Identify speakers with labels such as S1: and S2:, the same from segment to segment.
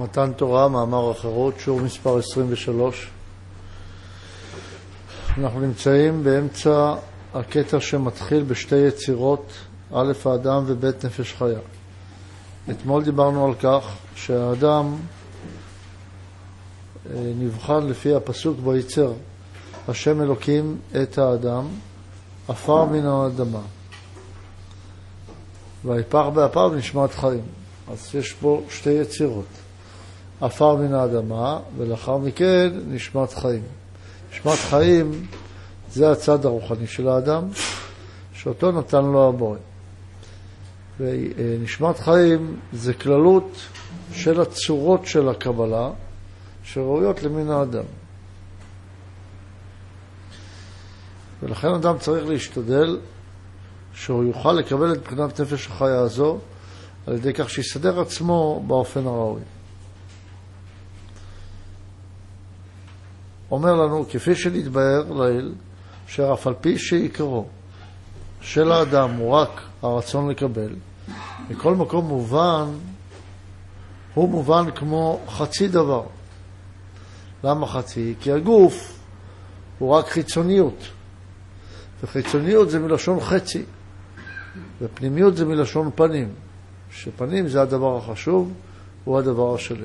S1: מתן תורה, מאמר אחרות, שיעור מספר 23. אנחנו נמצאים באמצע הקטע שמתחיל בשתי יצירות, א' האדם וב' נפש חיה. אתמול דיברנו על כך שהאדם אה, נבחן לפי הפסוק ביצר, השם אלוקים את האדם, עפר מן האדמה. ויפח באפיו נשמת חיים. אז יש פה שתי יצירות. עפר מן האדמה, ולאחר מכן נשמת חיים. נשמת חיים זה הצד הרוחני של האדם, שאותו נתן לו הבורא. ונשמת חיים זה כללות של הצורות של הקבלה שראויות למין האדם. ולכן אדם צריך להשתדל שהוא יוכל לקבל את מבחינת נפש החיה הזו על ידי כך שיסדר עצמו באופן הראוי. אומר לנו, כפי שנתבהר לעיל, שאף על פי שעיקרו של האדם הוא רק הרצון לקבל, מכל מקום מובן, הוא מובן כמו חצי דבר. למה חצי? כי הגוף הוא רק חיצוניות, וחיצוניות זה מלשון חצי, ופנימיות זה מלשון פנים, שפנים זה הדבר החשוב, הוא הדבר השלם.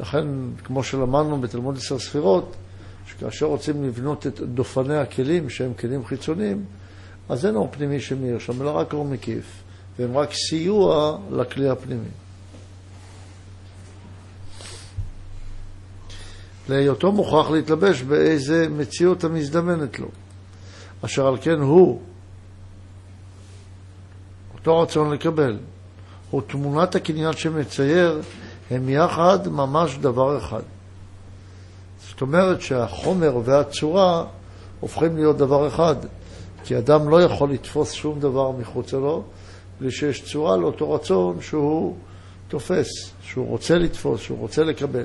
S1: לכן, כמו שלמדנו בתלמוד עשר ספירות, שכאשר רוצים לבנות את דופני הכלים, שהם כלים חיצוניים, אז אין אור פנימי שמאיר שם, אלא רק אור מקיף, והם רק סיוע לכלי הפנימי. להיותו מוכרח להתלבש באיזה מציאות המזדמנת לו, אשר על כן הוא, אותו רצון לקבל, הוא תמונת הקניין שמצייר הם יחד ממש דבר אחד. זאת אומרת שהחומר והצורה הופכים להיות דבר אחד, כי אדם לא יכול לתפוס שום דבר מחוצה לו, בלי שיש צורה לאותו רצון שהוא תופס, שהוא רוצה לתפוס, שהוא רוצה לקבל.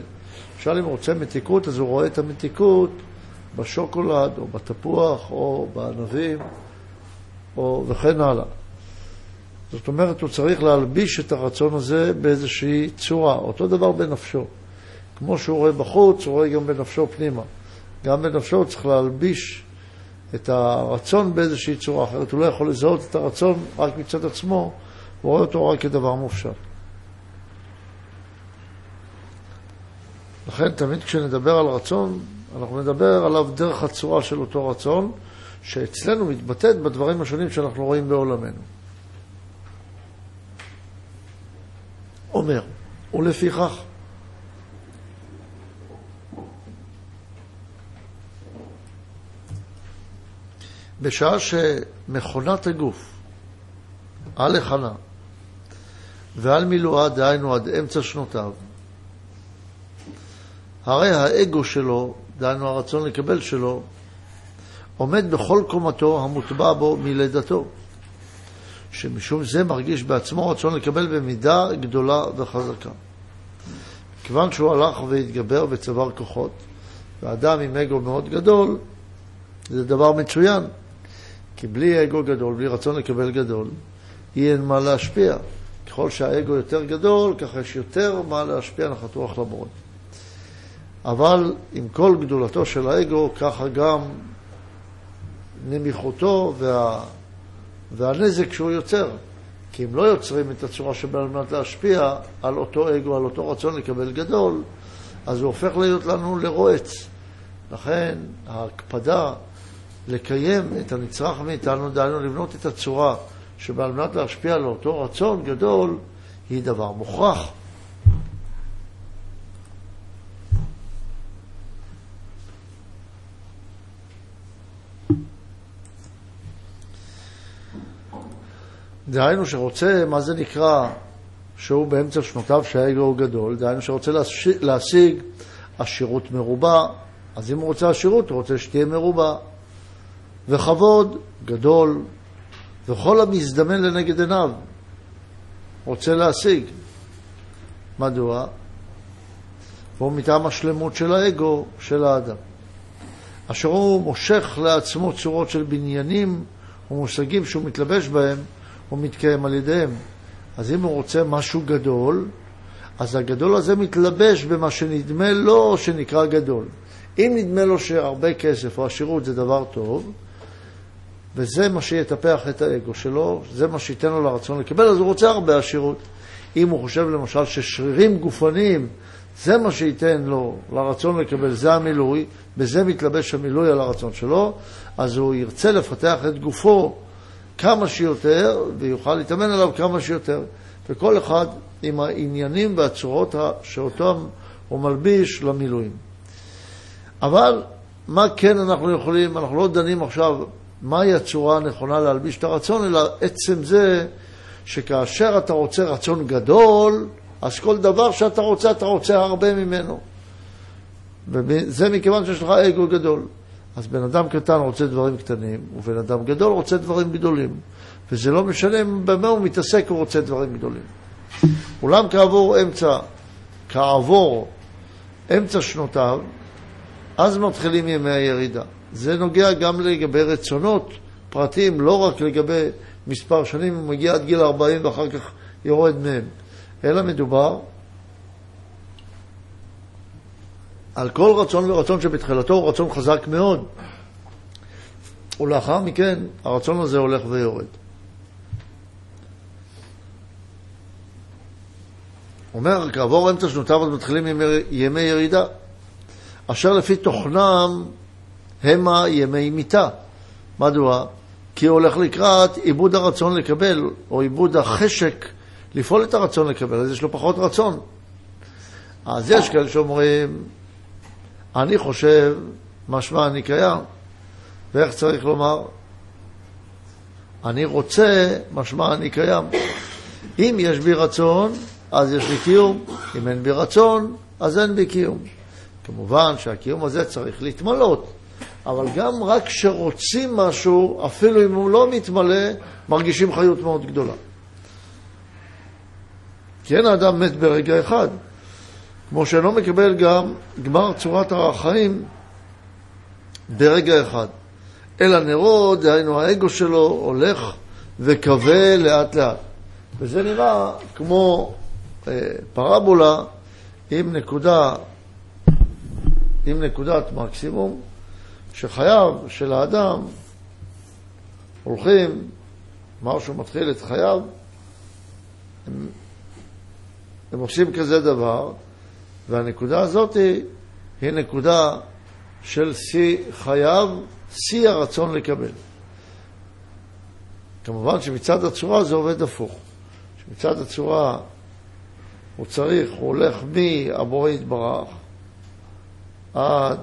S1: למשל, אם הוא רוצה מתיקות, אז הוא רואה את המתיקות בשוקולד, או בתפוח, או בענבים, או וכן הלאה. זאת אומרת, הוא צריך להלביש את הרצון הזה באיזושהי צורה. אותו דבר בנפשו. כמו שהוא רואה בחוץ, הוא רואה גם בנפשו פנימה. גם בנפשו הוא צריך להלביש את הרצון באיזושהי צורה אחרת. הוא לא יכול לזהות את הרצון רק מצד עצמו, הוא רואה אותו רק כדבר מופשט. לכן תמיד כשנדבר על רצון, אנחנו נדבר עליו דרך הצורה של אותו רצון, שאצלנו מתבטאת בדברים השונים שאנחנו רואים בעולמנו. אומר, ולפיכך, בשעה שמכונת הגוף על הכנה ועל מילואה, דהיינו עד אמצע שנותיו, הרי האגו שלו, דהיינו הרצון לקבל שלו, עומד בכל קומתו המוטבע בו מלידתו. שמשום זה מרגיש בעצמו רצון לקבל במידה גדולה וחזקה. כיוון שהוא הלך והתגבר וצבר כוחות, ואדם עם אגו מאוד גדול, זה דבר מצוין, כי בלי אגו גדול, בלי רצון לקבל גדול, אין מה להשפיע. ככל שהאגו יותר גדול, ככה יש יותר מה להשפיע נחת רוח למרות. אבל עם כל גדולתו של האגו, ככה גם נמיכותו וה... והנזק שהוא יוצר. כי אם לא יוצרים את הצורה שבה על מנת להשפיע על אותו אגו, על אותו רצון לקבל גדול, אז הוא הופך להיות לנו לרועץ. לכן ההקפדה לקיים את הנצרך מאיתנו, דהיינו לבנות את הצורה שבה על מנת להשפיע על אותו רצון גדול, היא דבר מוכרח. דהיינו שרוצה, מה זה נקרא, שהוא באמצע שנותיו שהאגו הוא גדול, דהיינו שרוצה להשיג עשירות מרובה, אז אם הוא רוצה עשירות, הוא רוצה שתהיה מרובה. וכבוד גדול, וכל המזדמן לנגד עיניו רוצה להשיג. מדוע? והוא מטעם השלמות של האגו של האדם. אשר הוא מושך לעצמו צורות של בניינים ומושגים שהוא מתלבש בהם, הוא מתקיים על ידיהם. אז אם הוא רוצה משהו גדול, אז הגדול הזה מתלבש במה שנדמה לו שנקרא גדול. אם נדמה לו שהרבה כסף או עשירות זה דבר טוב, וזה מה שיטפח את האגו שלו, זה מה שייתן לו לרצון לקבל, אז הוא רוצה הרבה עשירות. אם הוא חושב למשל ששרירים גופניים זה מה שייתן לו לרצון לקבל, זה המילוי, בזה מתלבש המילוי על הרצון שלו, אז הוא ירצה לפתח את גופו כמה שיותר, ויוכל להתאמן עליו כמה שיותר. וכל אחד עם העניינים והצורות שאותם הוא מלביש למילואים. אבל מה כן אנחנו יכולים, אנחנו לא דנים עכשיו מהי הצורה הנכונה להלביש את הרצון, אלא עצם זה שכאשר אתה רוצה רצון גדול, אז כל דבר שאתה רוצה, אתה רוצה הרבה ממנו. וזה מכיוון שיש לך אגו גדול. אז בן אדם קטן רוצה דברים קטנים, ובן אדם גדול רוצה דברים גדולים. וזה לא משנה במה הוא מתעסק, הוא רוצה דברים גדולים. אולם כעבור אמצע, כעבור אמצע שנותיו, אז מתחילים ימי הירידה. זה נוגע גם לגבי רצונות פרטיים, לא רק לגבי מספר שנים, הוא מגיע עד גיל 40 ואחר כך יורד מהם. אלא מדובר על כל רצון ורצון שבתחילתו הוא רצון חזק מאוד, ולאחר מכן הרצון הזה הולך ויורד. אומר, כעבור אמצע שנותיו עוד מתחילים ימי, ימי ירידה, אשר לפי תוכנם המה ימי מיתה. מדוע? כי הוא הולך לקראת עיבוד הרצון לקבל, או עיבוד החשק לפעול את הרצון לקבל, אז יש לו פחות רצון. אז יש כאלה שאומרים, אני חושב, משמע אני קיים, ואיך צריך לומר? אני רוצה, משמע אני קיים. אם יש בי רצון, אז יש לי קיום. אם אין בי רצון, אז אין בי קיום. כמובן שהקיום הזה צריך להתמלות, אבל גם רק כשרוצים משהו, אפילו אם הוא לא מתמלא, מרגישים חיות מאוד גדולה. כי אין האדם מת ברגע אחד. כמו שאינו מקבל גם גמר צורת החיים ברגע אחד. אלא נרו, דהיינו האגו שלו, הולך וכבה לאט לאט. וזה נראה כמו אה, פרבולה עם נקודה, עם נקודת מקסימום, שחייו של האדם הולכים, מה שהוא מתחיל את חייו, הם הם עושים כזה דבר, והנקודה הזאת היא נקודה של שיא חייו, שיא הרצון לקבל. כמובן שמצד הצורה זה עובד הפוך. שמצד הצורה הוא צריך, הוא הולך מהבורא יתברך עד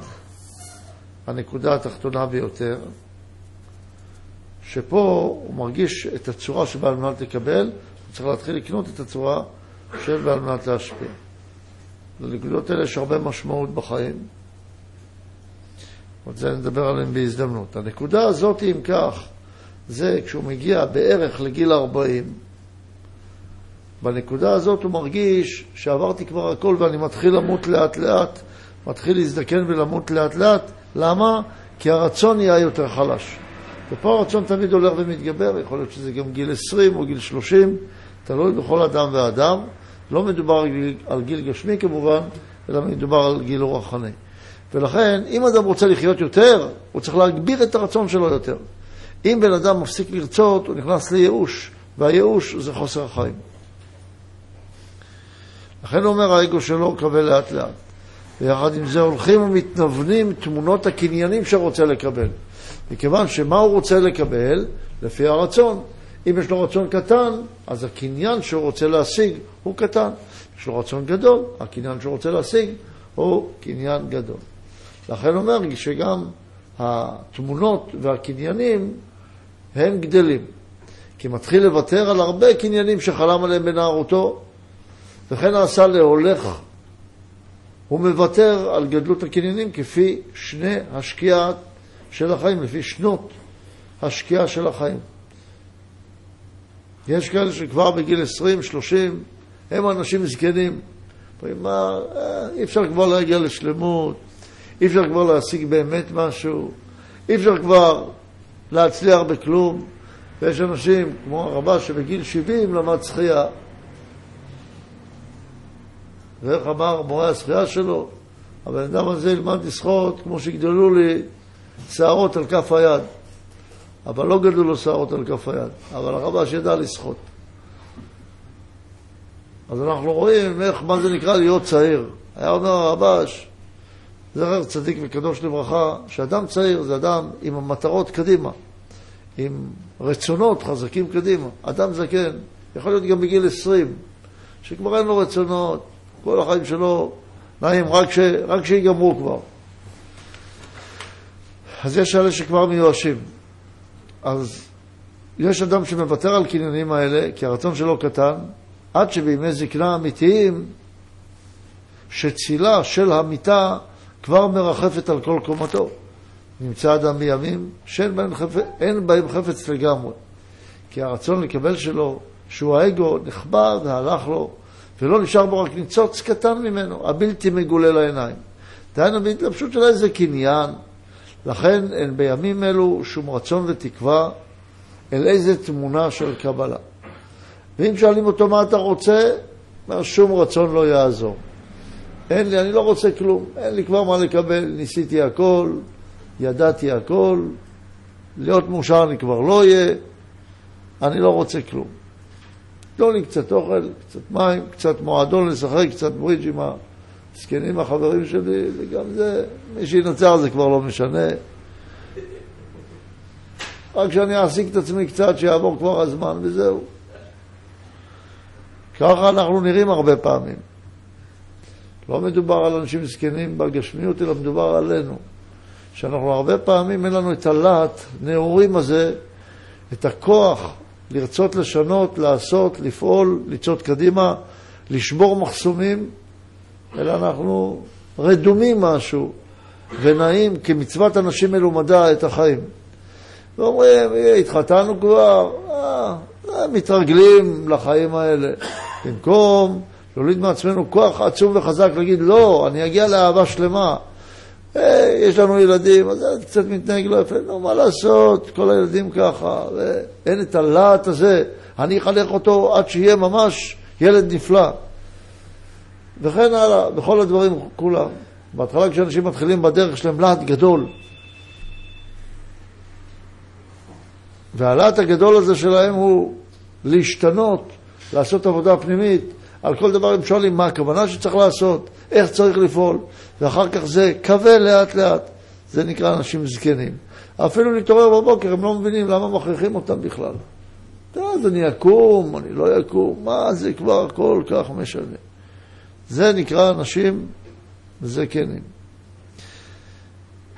S1: הנקודה התחתונה ביותר, שפה הוא מרגיש את הצורה שבה על מנת לקבל, הוא צריך להתחיל לקנות את הצורה יושב על מנת להשפיע. לנקודות האלה יש הרבה משמעות בחיים. עוד זה נדבר עליהן בהזדמנות. הנקודה הזאת, אם כך, זה כשהוא מגיע בערך לגיל 40, בנקודה הזאת הוא מרגיש שעברתי כבר הכל ואני מתחיל למות לאט לאט, מתחיל להזדקן ולמות לאט לאט. למה? כי הרצון נהיה יותר חלש. ופה הרצון תמיד הולך ומתגבר, יכול להיות שזה גם גיל 20 או גיל 30, תלוי בכל אדם ואדם. לא מדובר על גיל, על גיל גשמי כמובן, אלא מדובר על גיל רוחני. ולכן, אם אדם רוצה לחיות יותר, הוא צריך להגביר את הרצון שלו יותר. אם בן אדם מפסיק לרצות, הוא נכנס לייאוש, והייאוש זה חוסר החיים. לכן אומר האגו שלו, קבל לאט לאט. ויחד עם זה הולכים ומתנוונים תמונות הקניינים שרוצה לקבל. מכיוון שמה הוא רוצה לקבל? לפי הרצון. אם יש לו רצון קטן, אז הקניין שהוא רוצה להשיג הוא קטן. יש לו רצון גדול, הקניין שהוא רוצה להשיג הוא קניין גדול. לכן אומר שגם התמונות והקניינים הם גדלים. כי מתחיל לוותר על הרבה קניינים שחלם עליהם בנערותו, וכן נעשה להולך. הוא מוותר על גדלות הקניינים כפי שני השקיעה של החיים, לפי שנות השקיעה של החיים. יש כאלה שכבר בגיל 20, 30, הם אנשים זקנים. מה, אה, אי אפשר כבר להגיע לשלמות, אי אפשר כבר להשיג באמת משהו, אי אפשר כבר להצליח בכלום. ויש אנשים, כמו הרבה שבגיל 70 למד שחייה. ואיך אמר מורה השחייה שלו? הבן אדם הזה ילמד לשחות כמו שגדלו לי שערות על כף היד. אבל לא גדלו לו שערות על כף היד, אבל הרבש ידע לשחות. אז אנחנו רואים איך, מה זה נקרא להיות צעיר. היה אומר הרבש, זכר צדיק וקדוש לברכה, שאדם צעיר זה אדם עם המטרות קדימה, עם רצונות חזקים קדימה. אדם זקן, יכול להיות גם בגיל 20, שכבר אין לו רצונות, כל החיים שלו נעים, רק, ש... רק שיגמרו כבר. אז יש אלה שכבר מיואשים. אז יש אדם שמוותר על קניינים האלה, כי הרצון שלו קטן, עד שבימי זקנה אמיתיים, שצילה של המיטה כבר מרחפת על כל קומתו. נמצא אדם בימים שאין בהם, חפ... בהם חפץ לגמרי. כי הרצון לקבל שלו, שהוא האגו, נכבד, הלך לו, ולא נשאר בו רק ניצוץ קטן ממנו, הבלתי מגולה לעיניים. דהיינו בהתלבשות של איזה קניין. לכן אין בימים אלו שום רצון ותקווה אל איזה תמונה של קבלה. ואם שואלים אותו מה אתה רוצה, אומר שום רצון לא יעזור. אין לי, אני לא רוצה כלום, אין לי כבר מה לקבל, ניסיתי הכל, ידעתי הכל, להיות מאושר אני כבר לא אהיה, אני לא רוצה כלום. תנו לי קצת אוכל, קצת מים, קצת מועדון לשחק, קצת ברידג' עם הזקנים החברים שלי, וגם זה, מי שינצח זה כבר לא משנה. רק שאני אעסיק את עצמי קצת, שיעבור כבר הזמן, וזהו. ככה אנחנו נראים הרבה פעמים. לא מדובר על אנשים זקנים בגשמיות, אלא מדובר עלינו. שאנחנו הרבה פעמים אין לנו את הלהט, נעורים הזה, את הכוח לרצות לשנות, לעשות, לפעול, לצעוד קדימה, לשבור מחסומים, אלא אנחנו רדומים משהו ונעים כמצוות אנשים מלומדה את החיים. ואומרים, התחתנו כבר, אה, אה, מתרגלים לחיים האלה. במקום להוליד מעצמנו כוח עצום וחזק, להגיד, לא, אני אגיע לאהבה שלמה. אה, יש לנו ילדים, אז זה קצת מתנהג לא יפה, נו, מה לעשות, כל הילדים ככה, ואין את הלהט הזה, אני אחנך אותו עד שיהיה ממש ילד נפלא. וכן הלאה, בכל הדברים כולם. בהתחלה כשאנשים מתחילים בדרך שלהם להט גדול, והלהט הגדול הזה שלהם הוא להשתנות, לעשות עבודה פנימית. על כל דבר הם שואלים מה הכוונה שצריך לעשות, איך צריך לפעול, ואחר כך זה קווה לאט לאט. זה נקרא אנשים זקנים. אפילו להתעורר בבוקר, הם לא מבינים למה מכריחים אותם בכלל. אז אני אקום, אני לא אקום, מה זה כבר כל כך משנה. זה נקרא אנשים זקנים.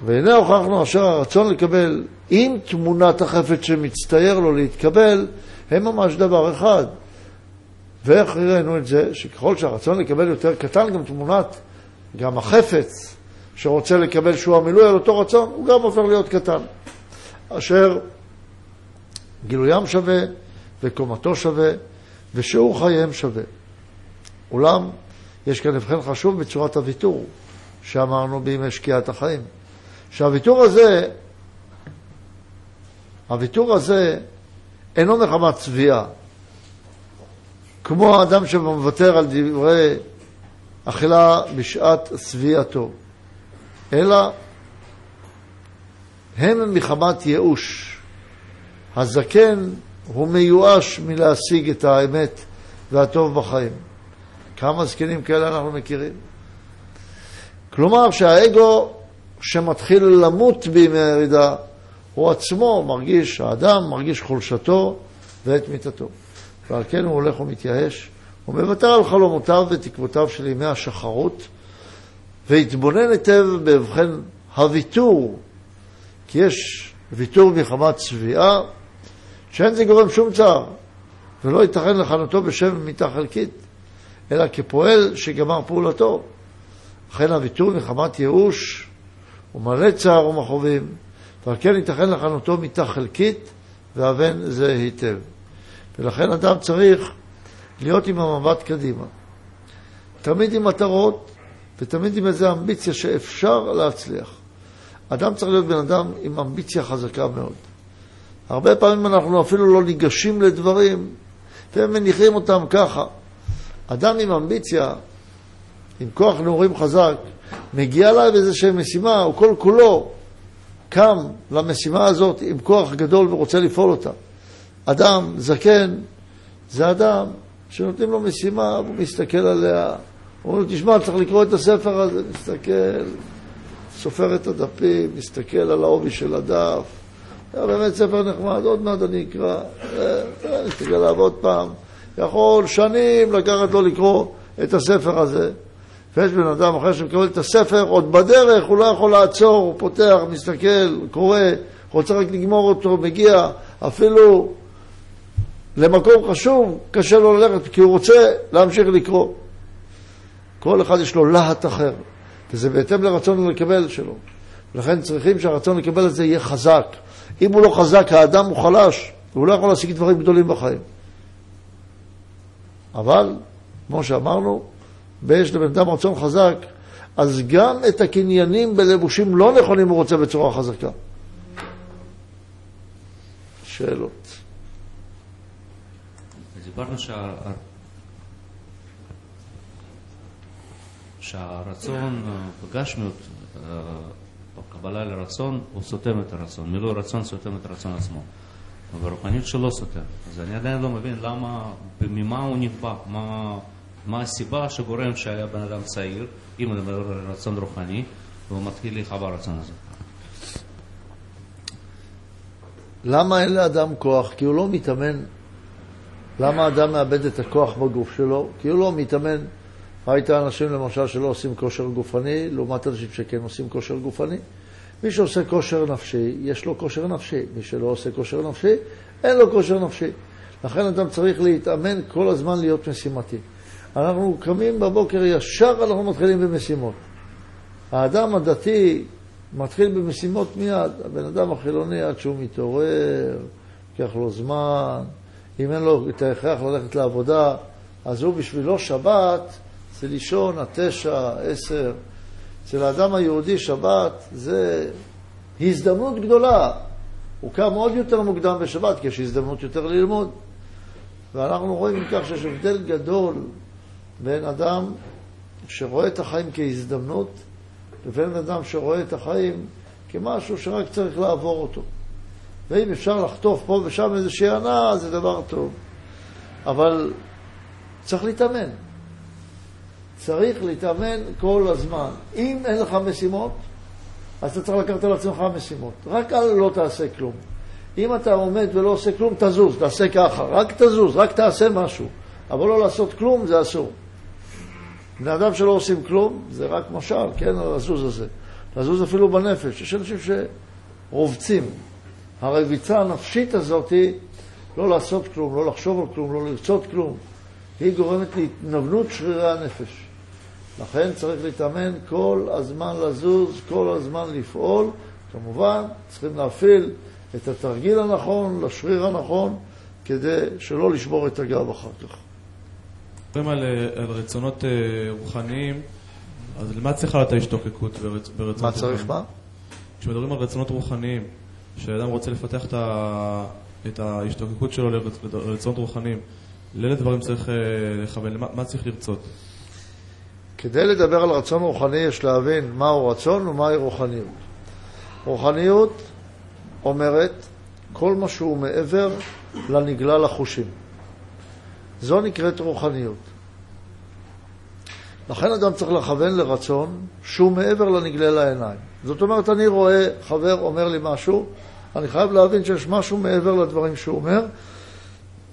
S1: והנה הוכחנו אשר הרצון לקבל עם תמונת החפץ שמצטייר לו להתקבל, הם ממש דבר אחד. ואיך ראינו את זה? שככל שהרצון לקבל יותר קטן, גם תמונת, גם החפץ שרוצה לקבל שהוא המילוי על אותו רצון, הוא גם הופך להיות קטן. אשר גילוים שווה וקומתו שווה ושיעור חייהם שווה. אולם, יש כאן הבחן חשוב בצורת הוויתור, שאמרנו בימי שקיעת החיים. שהוויתור הזה, הוויתור הזה אינו מחמת צביעה, כמו האדם שמוותר על דברי אכילה בשעת שביעתו, אלא הם מחמת ייאוש. הזקן הוא מיואש מלהשיג את האמת והטוב בחיים. כמה זקנים כאלה אנחנו מכירים? כלומר שהאגו שמתחיל למות בימי הירידה, הוא עצמו מרגיש, האדם מרגיש חולשתו ואת מיתתו. ועל כן הוא הולך ומתייאש, הוא מוותר על חלומותיו ותקוותיו של ימי השחרות, והתבונן היטב באבחן הוויתור, כי יש ויתור מחמת צביעה, שאין זה גורם שום צער, ולא ייתכן לכנותו בשם מיתה חלקית, אלא כפועל שגמר פעולתו. לכן הוויתור מחמת ייאוש הוא מלא צער ומכאובים, ועל כן ייתכן לכנותו מיתה חלקית, והבן זה היטב. ולכן אדם צריך להיות עם המבט קדימה. תמיד עם מטרות ותמיד עם איזו אמביציה שאפשר להצליח. אדם צריך להיות בן אדם עם אמביציה חזקה מאוד. הרבה פעמים אנחנו אפילו לא ניגשים לדברים והם מניחים אותם ככה. אדם עם אמביציה עם כוח נעורים חזק, מגיע אליו איזושהי משימה, הוא כל כולו קם למשימה הזאת עם כוח גדול ורוצה לפעול אותה. אדם זקן זה אדם שנותנים לו משימה והוא מסתכל עליה, הוא אומר לו, תשמע, צריך לקרוא את הספר הזה, מסתכל, סופר את הדפים, מסתכל על העובי של הדף. היה באמת ספר נחמד, עוד מעט אני אקרא, נסתכל עליו עוד פעם. יכול שנים לקחת לו לקרוא את הספר הזה. ויש בן אדם אחרי שמקבל את הספר, עוד בדרך הוא לא יכול לעצור, הוא פותח, מסתכל, קורא, רוצה רק לגמור אותו, מגיע אפילו למקום חשוב, קשה לו ללכת, כי הוא רוצה להמשיך לקרוא. כל אחד יש לו להט אחר, וזה בהתאם לרצון לקבל שלו. לכן צריכים שהרצון לקבל את זה יהיה חזק. אם הוא לא חזק, האדם הוא חלש, הוא לא יכול להשיג דברים גדולים בחיים. אבל, כמו שאמרנו, ויש לבן אדם רצון חזק, אז גם את הקניינים בלבושים לא נכונים הוא רוצה בצורה חזקה. שאלות.
S2: דיברנו שה... שהרצון בגשמיות, בקבלה לרצון, הוא סותם את הרצון. מילוי רצון סותם את הרצון עצמו. ברוחניות שלא סותם. אז אני עדיין לא מבין למה, ממה הוא נקבע, מה, מה הסיבה שגורם שהיה בן אדם צעיר, אם הוא מדבר על רצון רוחני, והוא מתחיל להיכבה רצון הזה.
S1: למה אין לאדם כוח? כי הוא לא מתאמן. למה אדם מאבד את הכוח בגוף שלו? כי הוא לא מתאמן. ראית אנשים למשל שלא עושים כושר גופני, לעומת אנשים שכן עושים כושר גופני. מי שעושה כושר נפשי, יש לו כושר נפשי. מי שלא עושה כושר נפשי, אין לו כושר נפשי. לכן אדם צריך להתאמן כל הזמן להיות משימתי. אנחנו קמים בבוקר, ישר אנחנו מתחילים במשימות. האדם הדתי מתחיל במשימות מיד. הבן אדם החילוני, עד שהוא מתעורר, לוקח לו זמן. אם אין לו את ההכרח ללכת לעבודה, אז הוא בשבילו שבת זה לישון עד תשע, עשר. אצל האדם היהודי שבת זה הזדמנות גדולה. הוא קם עוד יותר מוקדם בשבת, כי יש הזדמנות יותר ללמוד. ואנחנו רואים מכך שיש הבדל גדול בין אדם שרואה את החיים כהזדמנות לבין אדם שרואה את החיים כמשהו שרק צריך לעבור אותו. ואם אפשר לחטוף פה ושם איזושהי הנאה, זה דבר טוב. אבל צריך להתאמן. צריך להתאמן כל הזמן. אם אין לך משימות, אז אתה צריך לקחת על עצמך משימות. רק אל לא תעשה כלום. אם אתה עומד ולא עושה כלום, תזוז, תעשה ככה. רק תזוז, רק תעשה משהו. אבל לא לעשות כלום, זה אסור. בני אדם שלא עושים כלום, זה רק משל, כן, לזוז הזה. לזוז אפילו בנפש. יש אנשים שרובצים. הרביצה הנפשית הזאת היא לא לעשות כלום, לא לחשוב על כלום, לא לרצות כלום. היא גורמת להתנוונות שרירי הנפש. לכן צריך להתאמן כל הזמן לזוז, כל הזמן לפעול. כמובן, צריכים להפעיל את התרגיל הנכון, לשריר הנכון, כדי שלא לשבור את הגב אחר כך.
S3: מדברים על, על רצונות אה, רוחניים, אז למה צריכה להיות ההשתוקקות ברצונות רוחניים?
S1: מה צריך מה?
S3: כשמדברים על רצונות רוחניים, שאדם רוצה לפתח את, ה, את ההשתוקקות שלו לרצ, לרצונות רוחניים, לאיזה דברים צריך אה, לכוון? מה, מה צריך לרצות?
S1: כדי לדבר על רצון רוחני יש להבין מהו רצון ומהי רוחניות. רוחניות אומרת כל מה שהוא מעבר לנגלה לחושים. זו נקראת רוחניות. לכן אדם צריך לכוון לרצון שהוא מעבר לנגלה לעיניים. זאת אומרת, אני רואה חבר אומר לי משהו, אני חייב להבין שיש משהו מעבר לדברים שהוא אומר,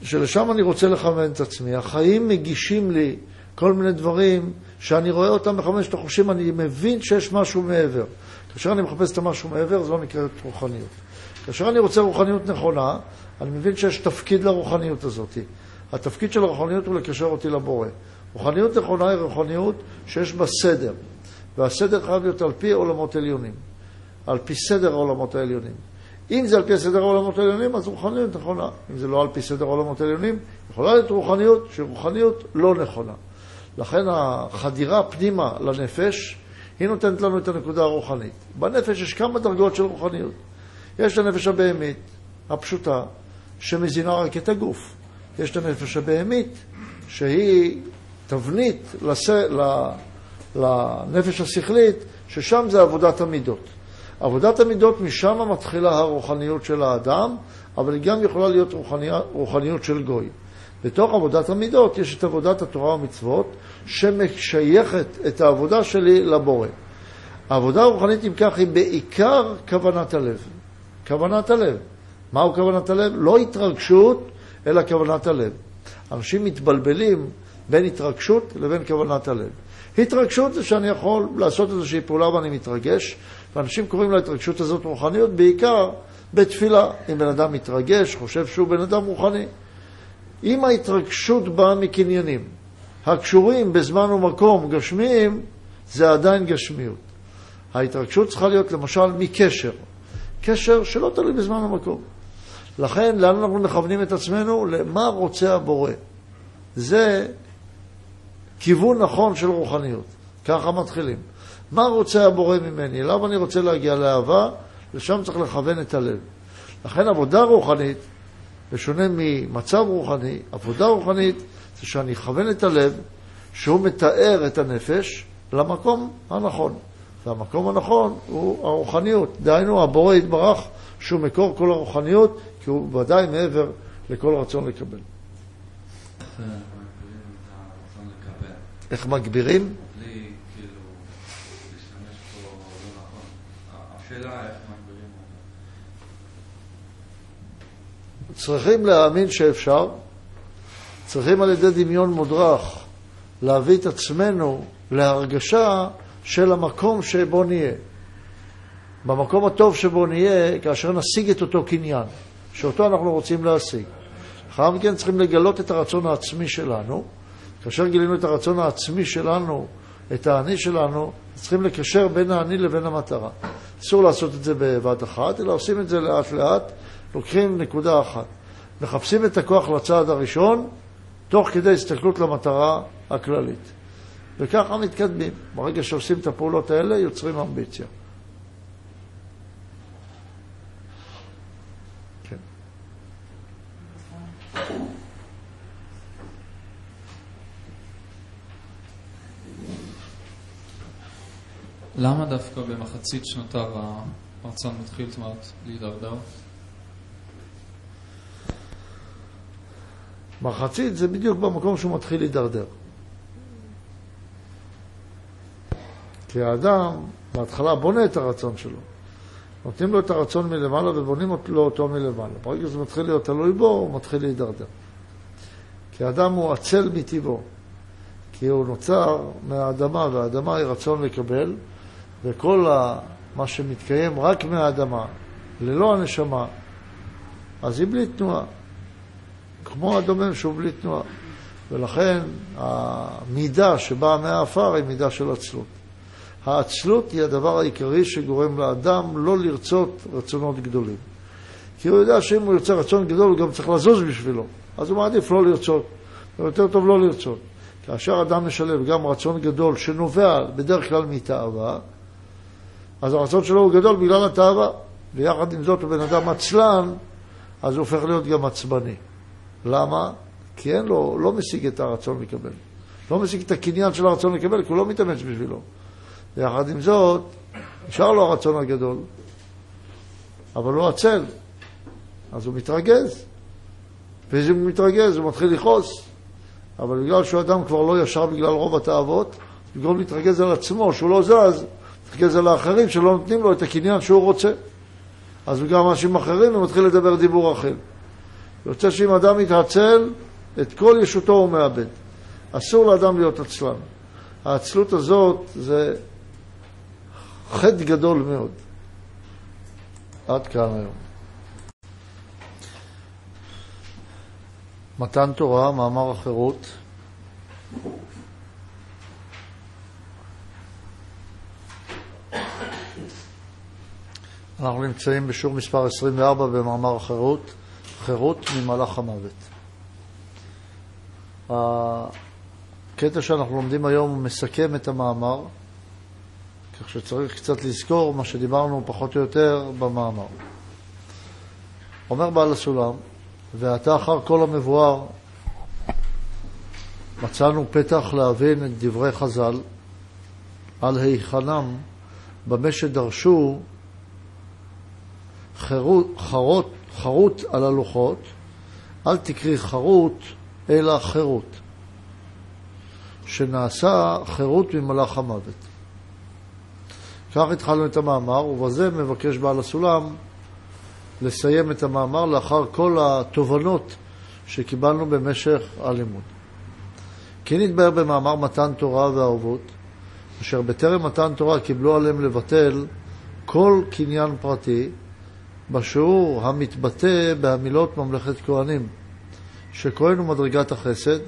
S1: שלשם אני רוצה לכוון את עצמי. החיים מגישים לי כל מיני דברים שאני רואה אותם בחמשת החושים, אני מבין שיש משהו מעבר. כאשר אני מחפש את המשהו מעבר, זו נקראת רוחניות. כאשר אני רוצה רוחניות נכונה, אני מבין שיש תפקיד לרוחניות הזאת. התפקיד של הרוחניות הוא לקשר אותי לבורא. רוחניות נכונה היא רוחניות שיש בה סדר, והסדר חייב להיות על פי עולמות עליונים, על פי סדר העולמות העליונים. אם זה על פי סדר העולמות העליונים, אז רוחניות נכונה. אם זה לא על פי סדר העולמות העליונים, יכולה להיות רוחניות שהיא רוחניות לא נכונה. לכן החדירה פנימה לנפש, היא נותנת לנו את הנקודה הרוחנית. בנפש יש כמה דרגות של רוחניות. יש הנפש הבהמית, הפשוטה, שמזינה רק את הגוף. יש את הנפש הבהמית, שהיא תבנית לס... לנפש השכלית, ששם זה עבודת המידות. עבודת המידות, משם מתחילה הרוחניות של האדם, אבל היא גם יכולה להיות רוחניות, רוחניות של גוי. בתוך עבודת המידות יש את עבודת התורה ומצוות, שמשייכת את העבודה שלי לבורא. העבודה הרוחנית, אם כך, היא בעיקר כוונת הלב. כוונת הלב. מהו כוונת הלב? לא התרגשות, אלא כוונת הלב. אנשים מתבלבלים בין התרגשות לבין כוונת הלב. התרגשות זה שאני יכול לעשות איזושהי פעולה ואני מתרגש, ואנשים קוראים להתרגשות הזאת רוחניות בעיקר בתפילה. אם בן אדם מתרגש, חושב שהוא בן אדם רוחני. אם ההתרגשות באה מקניינים הקשורים בזמן ומקום גשמיים, זה עדיין גשמיות. ההתרגשות צריכה להיות למשל מקשר, קשר שלא תלוי בזמן ומקום. לכן, לאן אנחנו מכוונים את עצמנו? למה רוצה הבורא. זה כיוון נכון של רוחניות. ככה מתחילים. מה רוצה הבורא ממני? למה אני רוצה להגיע לאהבה? לשם צריך לכוון את הלב. לכן עבודה רוחנית, בשונה ממצב רוחני, עבודה רוחנית זה שאני אכוון את הלב, שהוא מתאר את הנפש למקום הנכון. והמקום הנכון הוא הרוחניות. דהיינו, הבורא יתברך שהוא מקור כל הרוחניות, כי הוא ודאי מעבר לכל רצון לקבל. איך מגבירים? בלי כאילו להשתמש פה לא נכון. השאלה איך מגבירים צריכים להאמין שאפשר, צריכים על ידי דמיון מודרך להביא את עצמנו להרגשה של המקום שבו נהיה. במקום הטוב שבו נהיה, כאשר נשיג את אותו קניין, שאותו אנחנו רוצים להשיג. לאחר מכן צריכים לגלות את הרצון העצמי שלנו. כאשר גילינו את הרצון העצמי שלנו, את האני שלנו, צריכים לקשר בין האני לבין המטרה. אסור לעשות את זה בבת אחת, אלא עושים את זה לאט לאט, לוקחים נקודה אחת. מחפשים את הכוח לצעד הראשון, תוך כדי הסתכלות למטרה הכללית. וככה מתקדמים. ברגע שעושים את הפעולות האלה, יוצרים אמביציה. כן.
S4: למה דווקא במחצית שנותיו הרצון מתחיל, זאת אומרת, להידרדר?
S1: מחצית זה בדיוק במקום שהוא מתחיל להידרדר. כי האדם בהתחלה בונה את הרצון שלו. נותנים לו את הרצון מלמעלה ובונים לו אותו מלמעלה. ברגע שזה מתחיל להיות תלוי בו, הוא מתחיל להידרדר. כי האדם הוא עצל מטבעו. כי הוא נוצר מהאדמה, והאדמה היא רצון לקבל, וכל מה שמתקיים רק מהאדמה, ללא הנשמה, אז היא בלי תנועה. כמו הדומם שהוא בלי תנועה. ולכן המידה שבאה מהעפר היא מידה של עצלות. העצלות היא הדבר העיקרי שגורם לאדם לא לרצות רצונות גדולים. כי הוא יודע שאם הוא ירצה רצון גדול, הוא גם צריך לזוז בשבילו. אז הוא מעדיף לא לרצות. יותר טוב לא לרצות. כאשר אדם משלב גם רצון גדול שנובע בדרך כלל מתאווה, אז הרצון שלו הוא גדול בגלל התאווה. ויחד עם זאת הוא בן אדם עצלן, אז הוא הופך להיות גם עצבני. למה? כי אין לו, לא משיג את הרצון לקבל. לא משיג את הקניין של הרצון לקבל, כי הוא לא מתאמץ בשבילו. ויחד עם זאת, נשאר לו הרצון הגדול, אבל הוא עצל, אז הוא מתרגז. ואם הוא מתרגז, הוא מתחיל לכעוס. אבל בגלל שהוא אדם כבר לא ישר בגלל רוב התאוות, במקום להתרגז על עצמו, שהוא לא זז, מתרגז על האחרים שלא נותנים לו את הקניין שהוא רוצה. אז בגלל אנשים אחרים הוא מתחיל לדבר דיבור אחר. יוצא שאם אדם מתעצל, את כל ישותו הוא מאבד. אסור לאדם להיות עצלן. העצלות הזאת זה חטא גדול מאוד. עד כאן היום. מתן תורה, מאמר החירות. אנחנו נמצאים בשיעור מספר 24 במאמר החירות, חירות ממלאך המוות. הקטע שאנחנו לומדים היום מסכם את המאמר. כך שצריך קצת לזכור מה שדיברנו פחות או יותר במאמר. אומר בעל הסולם, ועתה אחר כל המבואר מצאנו פתח להבין את דברי חז"ל, על היכנם במה שדרשו חרות, חרות, חרות על הלוחות, אל תקרי חרות, אלא חירות, שנעשה חירות ממלאך המוות. כך התחלנו את המאמר, ובזה מבקש בעל הסולם לסיים את המאמר לאחר כל התובנות שקיבלנו במשך הלימוד. כי נתבהר במאמר מתן תורה והערבות, אשר בטרם מתן תורה קיבלו עליהם לבטל כל קניין פרטי בשיעור המתבטא בהמילות ממלכת כהנים, שכהן הוא מדרגת החסד,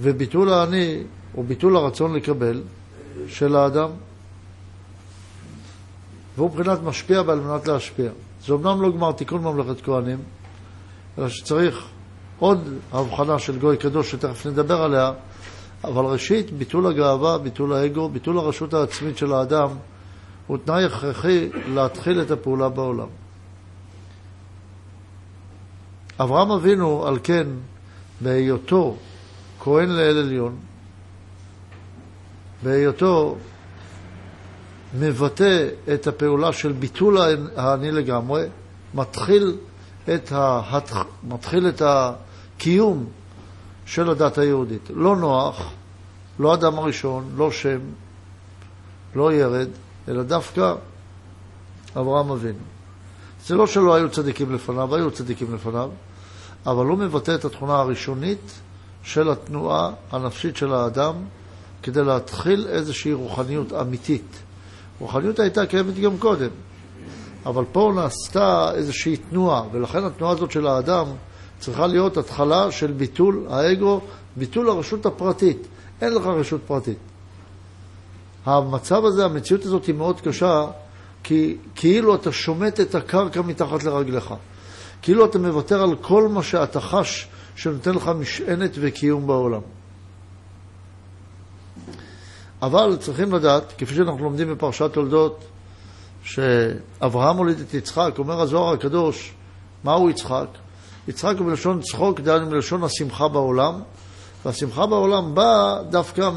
S1: וביטול האני הוא ביטול הרצון לקבל של האדם, והוא מבחינת משפיע ועל מנת להשפיע. זה אמנם לא גמר תיקון ממלכת כהנים, אלא שצריך עוד הבחנה של גוי קדוש שתכף נדבר עליה, אבל ראשית, ביטול הגאווה, ביטול האגו, ביטול הרשות העצמית של האדם, הוא תנאי הכרחי להתחיל את הפעולה בעולם. אברהם אבינו, על כן, בהיותו כהן לאל עליון, בהיותו מבטא את הפעולה של ביטול האני לגמרי, מתחיל את, ההת... מתחיל את הקיום של הדת היהודית. לא נוח, לא אדם הראשון, לא שם, לא ירד, אלא דווקא אברהם אבינו. זה לא שלא היו צדיקים לפניו, היו צדיקים לפניו, אבל הוא מבטא את התכונה הראשונית של התנועה הנפשית של האדם כדי להתחיל איזושהי רוחניות אמיתית. רוחניות הייתה קיימת גם קודם, אבל פה נעשתה איזושהי תנועה, ולכן התנועה הזאת של האדם צריכה להיות התחלה של ביטול האגו, ביטול הרשות הפרטית. אין לך רשות פרטית. המצב הזה, המציאות הזאת היא מאוד קשה, כי כאילו אתה שומט את הקרקע מתחת לרגליך. כאילו אתה מוותר על כל מה שאתה חש שנותן לך משענת וקיום בעולם. אבל צריכים לדעת, כפי שאנחנו לומדים בפרשת תולדות, שאברהם הוליד את יצחק, אומר הזוהר הקדוש, מהו יצחק? יצחק הוא מלשון צחוק, דהיינו מלשון השמחה בעולם, והשמחה בעולם באה דווקא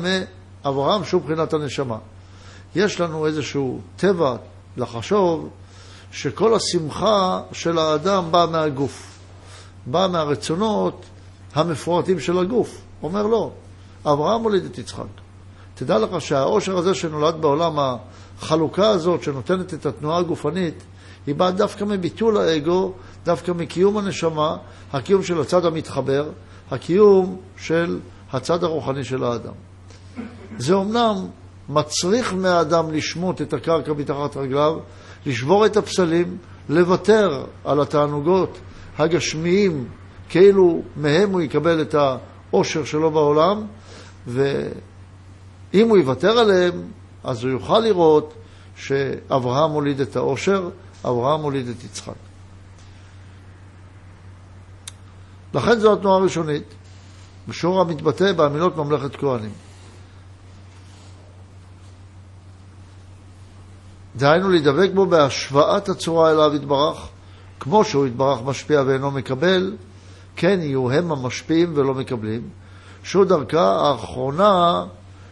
S1: מאברהם, שהוא מבחינת הנשמה. יש לנו איזשהו טבע לחשוב שכל השמחה של האדם באה מהגוף, באה מהרצונות המפורטים של הגוף. אומר לא, אברהם הוליד את יצחק. תדע לך שהאושר הזה שנולד בעולם, החלוקה הזאת שנותנת את התנועה הגופנית, היא באה דווקא מביטול האגו, דווקא מקיום הנשמה, הקיום של הצד המתחבר, הקיום של הצד הרוחני של האדם. זה אומנם מצריך מהאדם לשמוט את הקרקע מתחת רגליו, לשבור את הפסלים, לוותר על התענוגות הגשמיים, כאילו מהם הוא יקבל את העושר שלו בעולם, ואם הוא יוותר עליהם, אז הוא יוכל לראות שאברהם הוליד את העושר, אברהם הוליד את יצחק. לכן זו התנועה הראשונית, בשור המתבטא באמינות ממלכת כהנים. דהיינו להידבק בו בהשוואת הצורה אליו יתברך, כמו שהוא יתברך משפיע ואינו מקבל, כן יהיו הם המשפיעים ולא מקבלים, שהוא דרכה האחרונה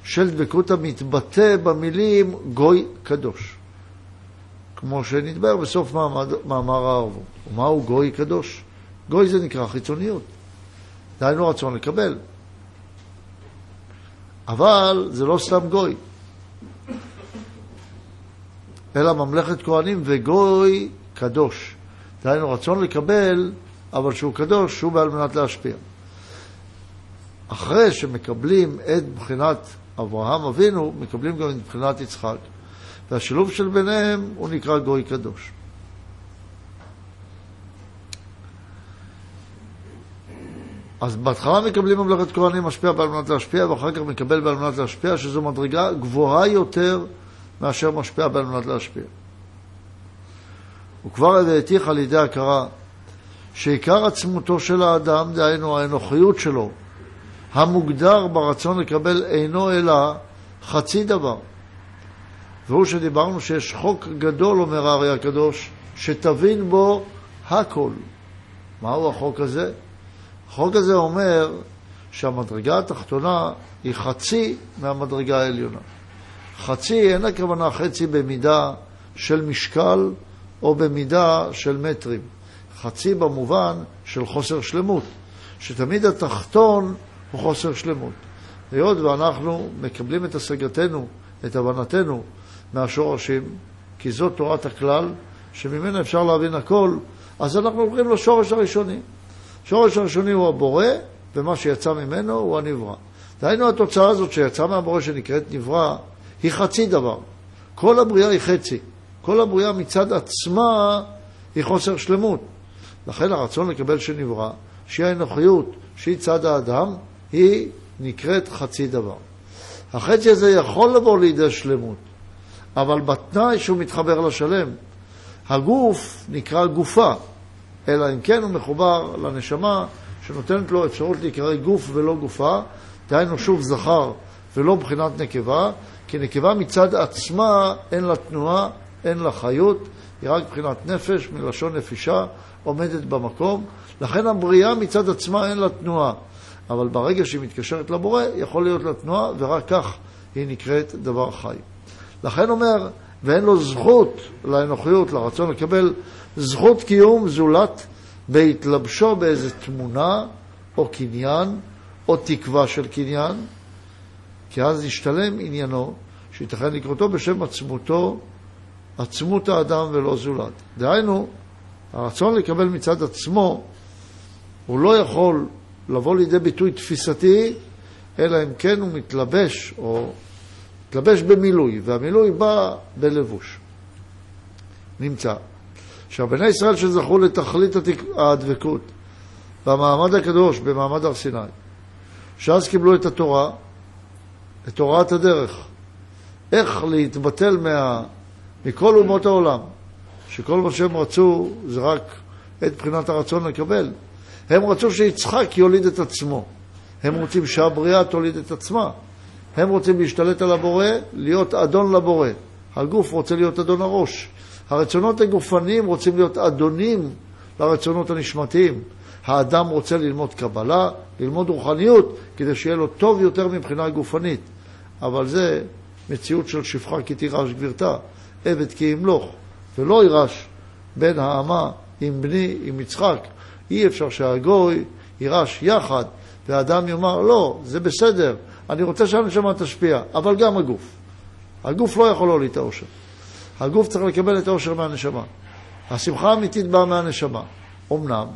S1: של דבקות המתבטא במילים גוי קדוש. כמו שנדבר בסוף מעמד, מאמר הערבות. ומהו גוי קדוש? גוי זה נקרא חיצוניות. דהיינו רצון לקבל. אבל זה לא סתם גוי, אלא ממלכת כהנים וגוי קדוש. דהיינו רצון לקבל, אבל שהוא קדוש, שהוא בעל מנת להשפיע. אחרי שמקבלים את בחינת אברהם אבינו, מקבלים גם את בחינת יצחק. והשילוב של ביניהם הוא נקרא גוי קדוש. אז בהתחלה מקבלים ממלכת כהנים משפיע בעל מנת להשפיע, ואחר כך מקבל בעל מנת להשפיע, שזו מדרגה גבוהה יותר מאשר משפיע בעל מנת להשפיע. וכבר הבאתיך על ידי הכרה שעיקר עצמותו של האדם, דהיינו האנוכיות שלו, המוגדר ברצון לקבל אינו אלא חצי דבר. והוא שדיברנו שיש חוק גדול, אומר הארי הקדוש, שתבין בו הכל. מהו החוק הזה? החוק הזה אומר שהמדרגה התחתונה היא חצי מהמדרגה העליונה. חצי אין הכוונה חצי במידה של משקל או במידה של מטרים. חצי במובן של חוסר שלמות, שתמיד התחתון הוא חוסר שלמות. היות ואנחנו מקבלים את השגתנו, את הבנתנו, מהשורשים, כי זאת תורת הכלל, שממנה אפשר להבין הכל, אז אנחנו הולכים לשורש הראשוני. השורש הראשוני הוא הבורא, ומה שיצא ממנו הוא הנברא. דהיינו התוצאה הזאת שיצאה מהבורא שנקראת נברא, היא חצי דבר. כל הבריאה היא חצי. כל הבריאה מצד עצמה היא חוסר שלמות. לכן הרצון לקבל שנברא, שהיא האנוכיות, שהיא צד האדם, היא נקראת חצי דבר. החצי הזה יכול לבוא לידי שלמות, אבל בתנאי שהוא מתחבר לשלם. הגוף נקרא גופה, אלא אם כן הוא מחובר לנשמה שנותנת לו אפשרות להיקרא גוף ולא גופה, דהיינו שוב זכר ולא מבחינת נקבה, כי נקבה מצד עצמה אין לה תנועה, אין לה חיות, היא רק מבחינת נפש, מלשון נפישה, עומדת במקום. לכן הבריאה מצד עצמה אין לה תנועה. אבל ברגע שהיא מתקשרת לבורא, יכול להיות לה תנועה, ורק כך היא נקראת דבר חי. לכן אומר, ואין לו זכות לאנוכיות, לרצון לקבל זכות קיום זולת בהתלבשו באיזה תמונה או קניין או תקווה של קניין, כי אז ישתלם עניינו, שייתכן לקרותו בשם עצמותו, עצמות האדם ולא זולת. דהיינו, הרצון לקבל מצד עצמו, הוא לא יכול לבוא לידי ביטוי תפיסתי, אלא אם כן הוא מתלבש, או מתלבש במילוי, והמילוי בא בלבוש. נמצא. עכשיו, בני ישראל שזכו לתכלית הדבקות במעמד הקדוש, במעמד הר סיני, שאז קיבלו את התורה, את הוראת הדרך, איך להתבטל מה, מכל אומות העולם, שכל מה שהם רצו זה רק את בחינת הרצון לקבל. הם רצו שיצחק יוליד את עצמו. הם רוצים שהבריאה תוליד את עצמה. הם רוצים להשתלט על הבורא, להיות אדון לבורא. הגוף רוצה להיות אדון הראש. הרצונות הגופניים רוצים להיות אדונים לרצונות הנשמתיים. האדם רוצה ללמוד קבלה, ללמוד רוחניות, כדי שיהיה לו טוב יותר מבחינה גופנית. אבל זה מציאות של שפחה כי תירש גבירתה, עבד כי ימלוך, ולא יירש בן האמה עם בני, עם יצחק. אי אפשר שהגוי יירש יחד, והאדם יאמר, לא, זה בסדר, אני רוצה שהנשמה תשפיע, אבל גם הגוף. הגוף לא יכול להוליד את האושר. הגוף צריך לקבל את האושר מהנשמה. השמחה האמיתית באה מהנשמה. אמנם,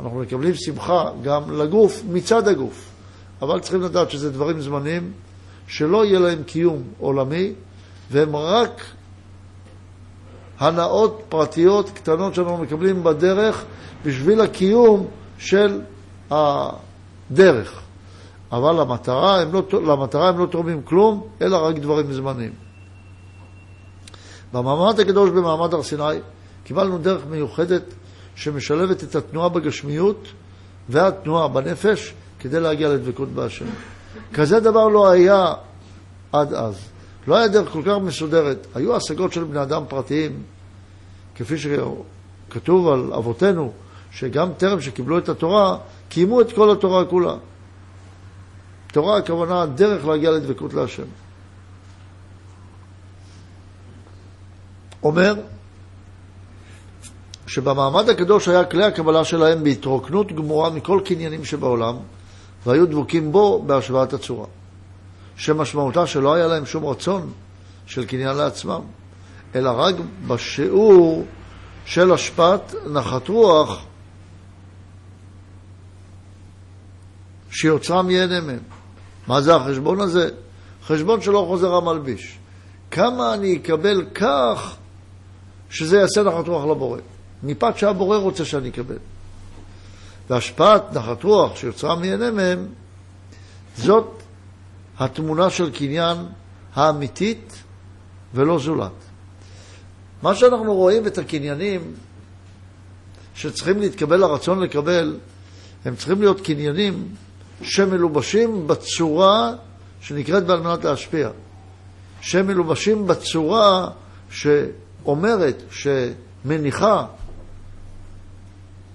S1: אנחנו מקבלים שמחה גם לגוף, מצד הגוף, אבל צריכים לדעת שזה דברים זמניים, שלא יהיה להם קיום עולמי, והם רק הנאות פרטיות קטנות שאנחנו מקבלים בדרך בשביל הקיום של הדרך. אבל למטרה הם לא, למטרה הם לא תורמים כלום, אלא רק דברים זמניים. במעמד הקדוש במעמד הר סיני קיבלנו דרך מיוחדת שמשלבת את התנועה בגשמיות והתנועה בנפש כדי להגיע לדבקות בהשם. כזה דבר לא היה עד אז. לא היה דרך כל כך מסודרת. היו השגות של בני אדם פרטיים, כפי שכתוב על אבותינו, שגם טרם שקיבלו את התורה, קיימו את כל התורה כולה. תורה הכוונה דרך להגיע לדבקות להשם. אומר שבמעמד הקדוש היה כלי הקבלה שלהם בהתרוקנות גמורה מכל קניינים שבעולם, והיו דבוקים בו בהשוואת הצורה. שמשמעותה שלא היה להם שום רצון של קניין לעצמם, אלא רק בשיעור של השפעת נחת רוח שיוצרם ייהנה מהם. מה זה החשבון הזה? חשבון שלא חוזר המלביש. כמה אני אקבל כך שזה יעשה נחת רוח לבורא, מפאת שהבורא רוצה שאני אקבל. והשפעת נחת רוח שיוצרה ייהנה מהם, זאת התמונה של קניין האמיתית ולא זולת. מה שאנחנו רואים את הקניינים שצריכים להתקבל הרצון לקבל, הם צריכים להיות קניינים שמלובשים בצורה שנקראת בעל מנת להשפיע. שמלובשים בצורה שאומרת, שמניחה,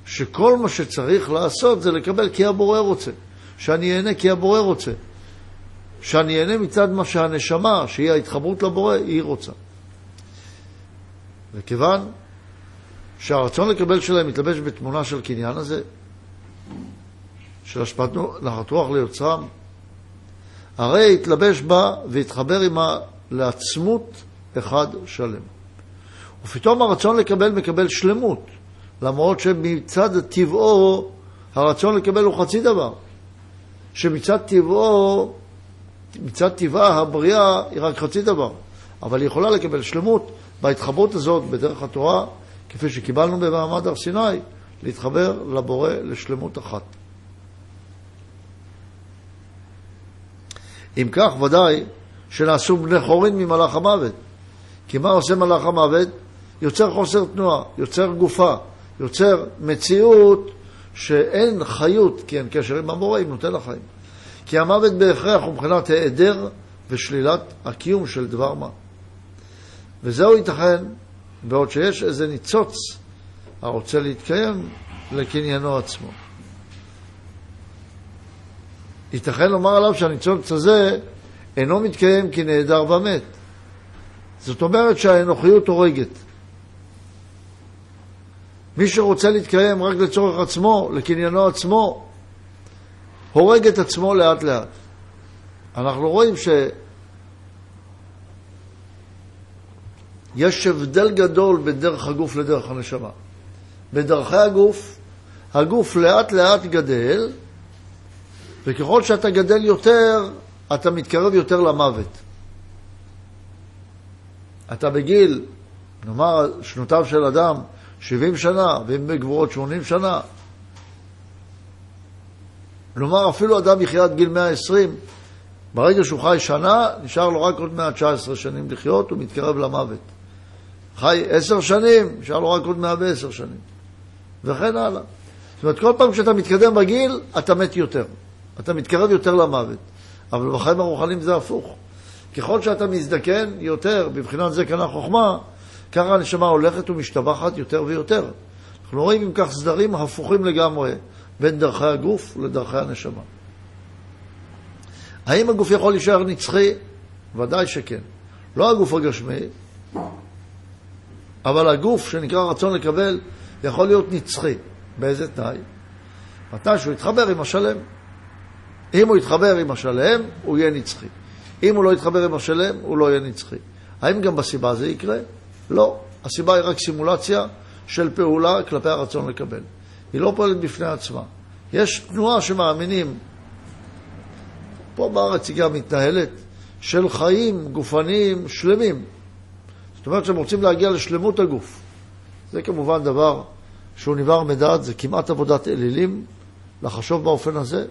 S1: שכל מה שצריך לעשות זה לקבל כי הבורא רוצה, שאני אהנה כי הבורא רוצה. שאני אהנה מצד מה שהנשמה, שהיא ההתחברות לבורא, היא רוצה. וכיוון שהרצון לקבל שלהם מתלבש בתמונה של קניין הזה, של השפעת נחת רוח ליוצרם, הרי התלבש בה והתחבר עמה לעצמות אחד שלם. ופתאום הרצון לקבל מקבל שלמות, למרות שמצד טבעו הרצון לקבל הוא חצי דבר, שמצד טבעו, מצד טבעה הבריאה היא רק חצי דבר, אבל היא יכולה לקבל שלמות בהתחברות הזאת בדרך התורה, כפי שקיבלנו במעמד הר סיני, להתחבר לבורא לשלמות אחת. אם כך, ודאי שנעשו בני חורין ממלאך המוות. כי מה עושה מלאך המוות? יוצר חוסר תנועה, יוצר גופה, יוצר מציאות שאין חיות, כי אין קשר עם המורה, אם נותן לחיים. כי המוות בהכרח הוא מבחינת היעדר ושלילת הקיום של דבר מה. וזהו ייתכן, בעוד שיש איזה ניצוץ הרוצה להתקיים לקניינו עצמו. ייתכן לומר עליו שהניצוץ הזה אינו מתקיים כי נעדר ומת. זאת אומרת שהאנוכיות הורגת. מי שרוצה להתקיים רק לצורך עצמו, לקניינו עצמו, הורג את עצמו לאט לאט. אנחנו רואים שיש הבדל גדול בין דרך הגוף לדרך הנשמה. בדרכי הגוף, הגוף לאט לאט גדל, וככל שאתה גדל יותר, אתה מתקרב יותר למוות. אתה בגיל, נאמר, שנותיו של אדם, 70 שנה, ואם בגבורות 80 שנה. כלומר, אפילו אדם יחיה עד גיל 120, ברגע שהוא חי שנה, נשאר לו רק עוד 119 שנים לחיות, הוא מתקרב למוות. חי 10 שנים, נשאר לו רק עוד 110 שנים. וכן הלאה. זאת אומרת, כל פעם שאתה מתקדם בגיל, אתה מת יותר. אתה מתקרב יותר למוות. אבל בחיים הרוחניים זה הפוך. ככל שאתה מזדקן יותר, בבחינת זקנה חוכמה, ככה הנשמה הולכת ומשתבחת יותר ויותר. אנחנו רואים אם כך סדרים הפוכים לגמרי בין דרכי הגוף לדרכי הנשמה. האם הגוף יכול להישאר נצחי? ודאי שכן. לא הגוף הגשמי, אבל הגוף שנקרא רצון לקבל יכול להיות נצחי. באיזה תנאי? מתי שהוא יתחבר עם השלם. אם הוא יתחבר עם השלם, הוא יהיה נצחי. אם הוא לא יתחבר עם השלם, הוא לא יהיה נצחי. האם גם בסיבה זה יקרה? לא. הסיבה היא רק סימולציה של פעולה כלפי הרצון לקבל. היא לא פועלת בפני עצמה. יש תנועה שמאמינים, פה בארץ היא גם מתנהלת, של חיים גופניים שלמים. זאת אומרת שהם רוצים להגיע לשלמות הגוף. זה כמובן דבר שהוא נבער מדעת, זה כמעט עבודת אלילים, לחשוב באופן הזה.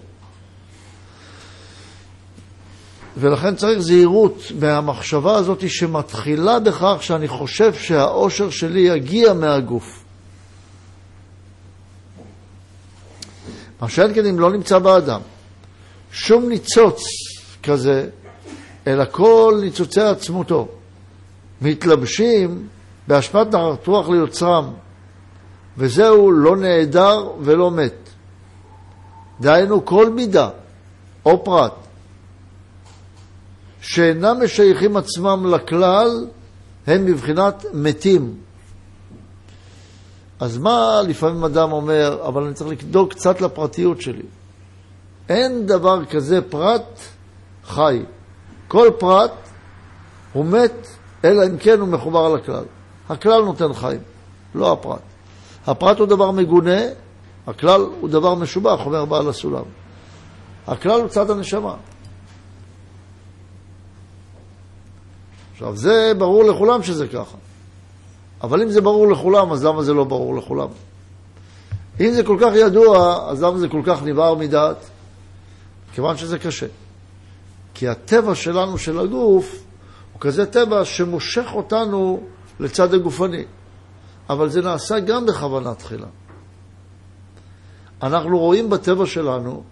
S1: ולכן צריך זהירות מהמחשבה הזאת שמתחילה בכך שאני חושב שהאושר שלי יגיע מהגוף. מה שאין כן אם לא נמצא באדם שום ניצוץ כזה, אלא כל ניצוצי עצמותו מתלבשים בהשפעת נחת רוח ליוצרם, וזהו לא נעדר ולא מת. דהיינו כל מידה או פרט שאינם משייכים עצמם לכלל, הם בבחינת מתים. אז מה לפעמים אדם אומר, אבל אני צריך לדאוג קצת לפרטיות שלי. אין דבר כזה פרט חי. כל פרט הוא מת, אלא אם כן הוא מחובר לכלל. הכלל נותן חיים, לא הפרט. הפרט הוא דבר מגונה, הכלל הוא דבר משובח, אומר בעל הסולם. הכלל הוא צד הנשמה. עכשיו, זה ברור לכולם שזה ככה. אבל אם זה ברור לכולם, אז למה זה לא ברור לכולם? אם זה כל כך ידוע, אז למה זה כל כך נבער מדעת? כיוון שזה קשה. כי הטבע שלנו, של הגוף, הוא כזה טבע שמושך אותנו לצד הגופני. אבל זה נעשה גם בכוונה תחילה. אנחנו רואים בטבע שלנו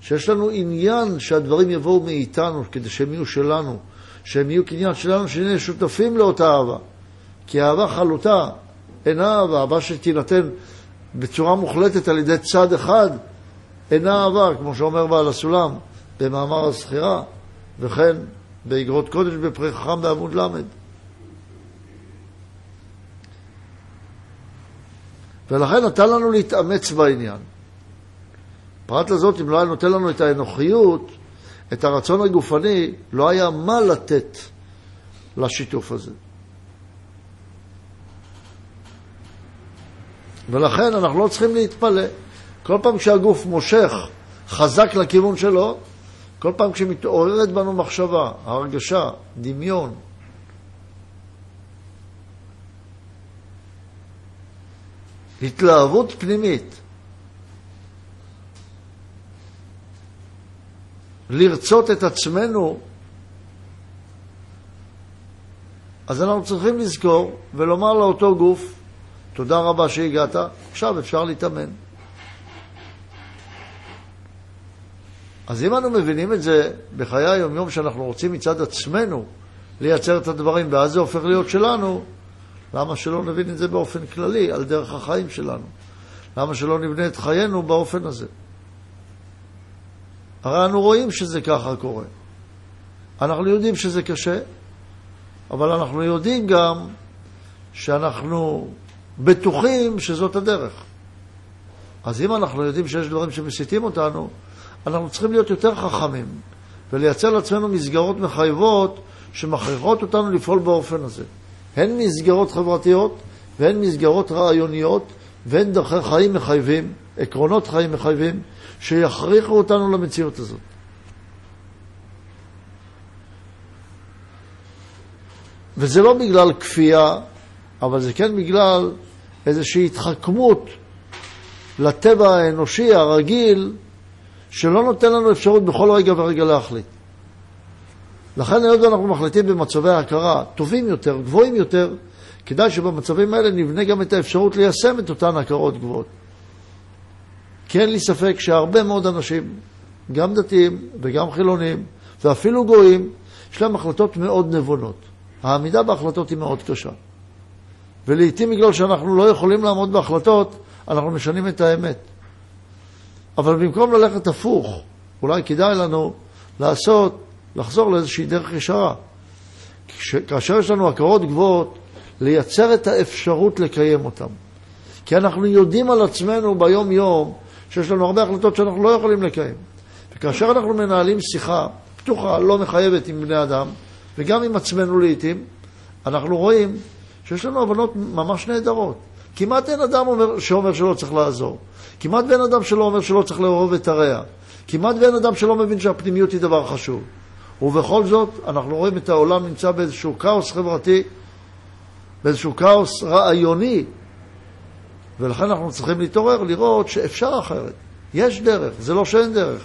S1: שיש לנו עניין שהדברים יבואו מאיתנו כדי שהם יהיו שלנו. שהם יהיו קניין שלנו, שנהיה שותפים לאותה אהבה. כי אהבה חלוטה אינה אהבה, אהבה שתינתן בצורה מוחלטת על ידי צד אחד, אינה אהבה, כמו שאומר בעל הסולם במאמר הזכירה, וכן באגרות קודש בפרי חכם בעמוד ל'. ולכן נתן לנו להתאמץ בעניין. פרט לזאת, אם לא היה נותן לנו את האנוכיות, את הרצון הגופני, לא היה מה לתת לשיתוף הזה. ולכן אנחנו לא צריכים להתפלא. כל פעם שהגוף מושך חזק לכיוון שלו, כל פעם כשמתעוררת בנו מחשבה, הרגשה, דמיון, התלהבות פנימית, לרצות את עצמנו, אז אנחנו צריכים לזכור ולומר לאותו גוף, תודה רבה שהגעת, עכשיו אפשר להתאמן. אז אם אנו מבינים את זה בחיי היום-יום שאנחנו רוצים מצד עצמנו לייצר את הדברים ואז זה הופך להיות שלנו, למה שלא נבין את זה באופן כללי, על דרך החיים שלנו? למה שלא נבנה את חיינו באופן הזה? הרי אנו רואים שזה ככה קורה. אנחנו יודעים שזה קשה, אבל אנחנו יודעים גם שאנחנו בטוחים שזאת הדרך. אז אם אנחנו יודעים שיש דברים שמסיתים אותנו, אנחנו צריכים להיות יותר חכמים ולייצר לעצמנו מסגרות מחייבות שמכריחות אותנו לפעול באופן הזה. הן מסגרות חברתיות והן מסגרות רעיוניות והן דרכי חיים מחייבים, עקרונות חיים מחייבים, שיכריחו אותנו למציאות הזאת. וזה לא בגלל כפייה, אבל זה כן בגלל איזושהי התחכמות לטבע האנושי הרגיל, שלא נותן לנו אפשרות בכל רגע ורגע להחליט. לכן היות ואנחנו מחליטים במצבי הכרה טובים יותר, גבוהים יותר, כדאי שבמצבים האלה נבנה גם את האפשרות ליישם את אותן הכרות גבוהות. כי אין לי ספק שהרבה מאוד אנשים, גם דתיים וגם חילונים, ואפילו גויים, יש להם החלטות מאוד נבונות. העמידה בהחלטות היא מאוד קשה. ולעיתים בגלל שאנחנו לא יכולים לעמוד בהחלטות, אנחנו משנים את האמת. אבל במקום ללכת הפוך, אולי כדאי לנו לעשות, לחזור לאיזושהי דרך ישרה. כאשר יש לנו הכרות גבוהות, לייצר את האפשרות לקיים אותן. כי אנחנו יודעים על עצמנו ביום-יום שיש לנו הרבה החלטות שאנחנו לא יכולים לקיים. וכאשר אנחנו מנהלים שיחה פתוחה, לא מחייבת עם בני אדם, וגם עם עצמנו לעיתים, אנחנו רואים שיש לנו הבנות ממש נהדרות. כמעט אין אדם אומר, שאומר שלא צריך לעזור. כמעט ואין אדם שלא אומר שלא צריך לאהוב את הרע. כמעט ואין אדם שלא מבין שהפנימיות היא דבר חשוב. ובכל זאת, אנחנו רואים את העולם נמצא באיזשהו כאוס חברתי, באיזשהו כאוס רעיוני, ולכן אנחנו צריכים להתעורר, לראות שאפשר אחרת. יש דרך, זה לא שאין דרך.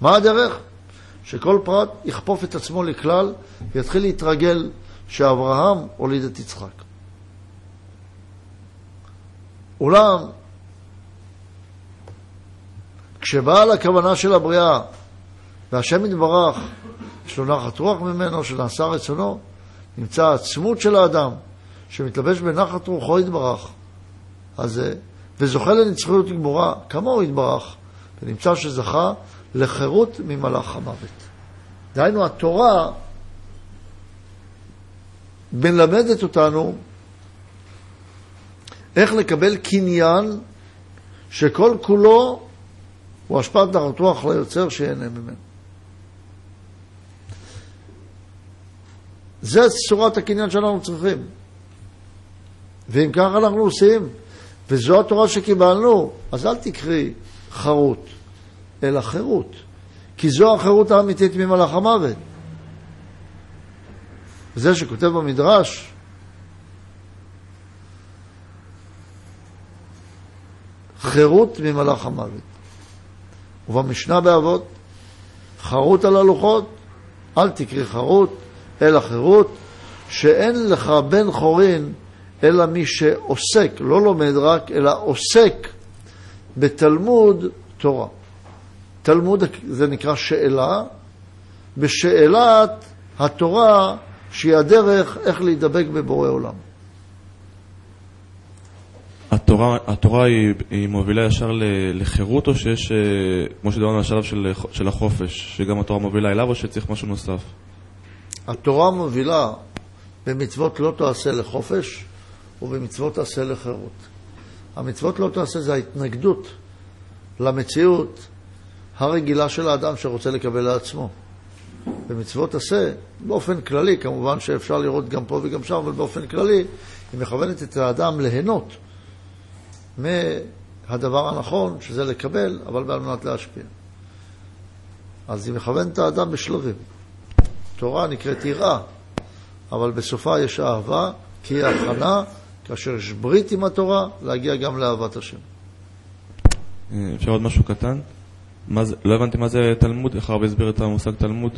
S1: מה הדרך? שכל פרט יכפוף את עצמו לכלל ויתחיל להתרגל שאברהם הוליד את יצחק. אולם, כשבאה לכוונה של הבריאה והשם יתברך, יש לו נחת רוח ממנו, שנעשה רצונו, נמצא העצמות של האדם, שמתלבש בנחת רוחו יתברך, אז, וזוכה לנצחיות גמורה, כמוהו יתברך, ונמצא שזכה לחירות ממלאך המוות. דהיינו, התורה מלמדת אותנו איך לקבל קניין שכל כולו הוא השפעת נחת רוח ליוצר שיהנה ממנו. זה צורת הקניין שאנחנו צריכים. ואם ככה אנחנו עושים, וזו התורה שקיבלנו, אז אל תקראי חרות, אלא חירות. כי זו החירות האמיתית ממלאך המוות. זה שכותב במדרש, חירות ממלאך המוות. ובמשנה באבות, חרות על הלוחות, אל תקריא חרות, אלא חירות, שאין לך בן חורין אלא מי שעוסק, לא לומד רק, אלא עוסק בתלמוד תורה. תלמוד זה נקרא שאלה, בשאלת התורה שהיא הדרך איך להידבק בבורא עולם.
S3: התורה התורה, היא, היא מובילה ישר לחירות, או שיש, אה, כמו שדיברנו השלב של, של החופש, שגם התורה מובילה אליו, או שצריך משהו נוסף?
S1: התורה מובילה במצוות לא תעשה לחופש ובמצוות תעשה לחירות. המצוות לא תעשה זה ההתנגדות למציאות הרגילה של האדם שרוצה לקבל לעצמו. במצוות עשה, באופן כללי, כמובן שאפשר לראות גם פה וגם שם, אבל באופן כללי, היא מכוונת את האדם ליהנות מהדבר הנכון, שזה לקבל, אבל על מנת להשפיע. אז היא מכוונת את האדם בשלבים. תורה נקראת יראה, אבל בסופה יש אהבה, כי היא הכנה, כאשר יש ברית עם התורה, להגיע גם לאהבת השם.
S3: אה, אפשר עוד משהו קטן? מה זה, לא הבנתי מה זה תלמוד, איך הרב הסביר את המושג תלמוד?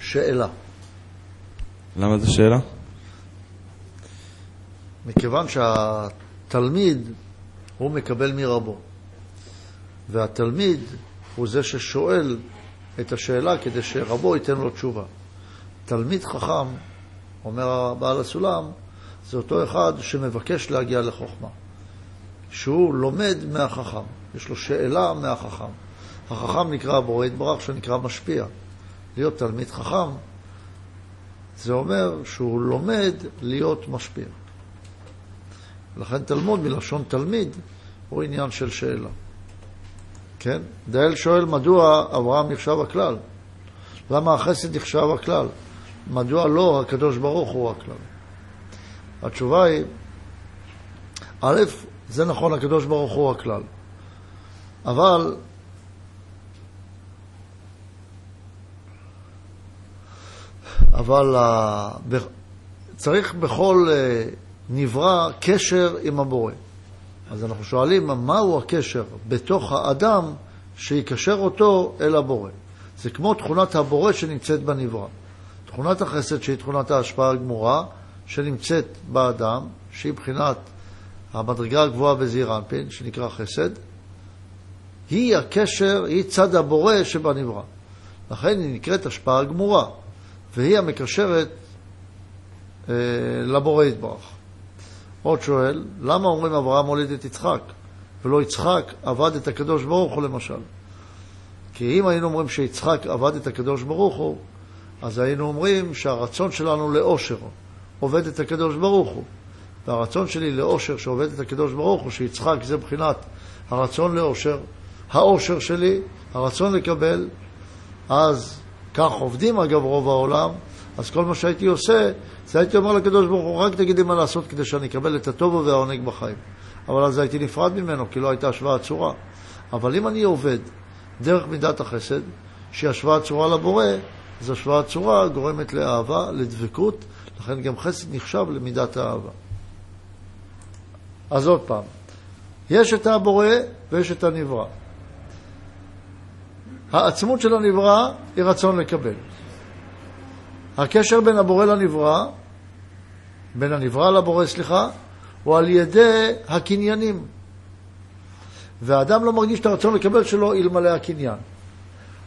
S1: שאלה.
S3: למה זה שאלה?
S1: מכיוון שהתלמיד, הוא מקבל מרבו. והתלמיד הוא זה ששואל את השאלה כדי שרבו ייתן לו תשובה. תלמיד חכם, אומר בעל הסולם, זה אותו אחד שמבקש להגיע לחוכמה. שהוא לומד מהחכם, יש לו שאלה מהחכם. החכם נקרא בורא יתברך, שנקרא משפיע. להיות תלמיד חכם, זה אומר שהוא לומד להיות משפיע. לכן תלמוד מלשון תלמיד הוא עניין של שאלה. כן? דאל שואל מדוע אברהם נחשב הכלל? למה החסד נחשב הכלל? מדוע לא הקדוש ברוך הוא הכלל? התשובה היא, א', זה נכון, הקדוש ברוך הוא הכלל. אבל אבל uh, צריך בכל uh, נברא קשר עם הבורא. אז אנחנו שואלים, מהו הקשר בתוך האדם שיקשר אותו אל הבורא? זה כמו תכונת הבורא שנמצאת בנברא. תכונת החסד, שהיא תכונת ההשפעה הגמורה, שנמצאת באדם, שהיא מבחינת המדרגה הגבוהה בזעיר אנפין, שנקרא חסד, היא הקשר, היא צד הבורא שבנברא. לכן היא נקראת השפעה גמורה, והיא המקשרת אה, לבורא יתברך. עוד שואל, למה אומרים אברהם הוליד את יצחק, ולא יצחק עבד את הקדוש ברוך הוא למשל? כי אם היינו אומרים שיצחק עבד את הקדוש ברוך הוא, אז היינו אומרים שהרצון שלנו לאושר עובד את הקדוש ברוך הוא. והרצון שלי לאושר שעובד את הקדוש ברוך הוא, שיצחק זה מבחינת הרצון לאושר, האושר שלי, הרצון לקבל, אז כך עובדים אגב רוב העולם, אז כל מה שהייתי עושה, זה הייתי אומר לקדוש ברוך הוא, רק תגיד לי מה לעשות כדי שאני אקבל את הטוב והעונג בחיים. אבל אז הייתי נפרד ממנו, כי לא הייתה השוואה צורה. אבל אם אני עובד דרך מידת החסד, שהיא השוואה צורה לבורא, אז השוואה צורה גורמת לאהבה, לדבקות, לכן גם חסד נחשב למידת האהבה. אז עוד פעם, יש את הבורא ויש את הנברא. העצמות של הנברא היא רצון לקבל. הקשר בין הבורא לנברא, בין הנברא לבורא, סליחה, הוא על ידי הקניינים. והאדם לא מרגיש את הרצון לקבל שלו אלמלא הקניין.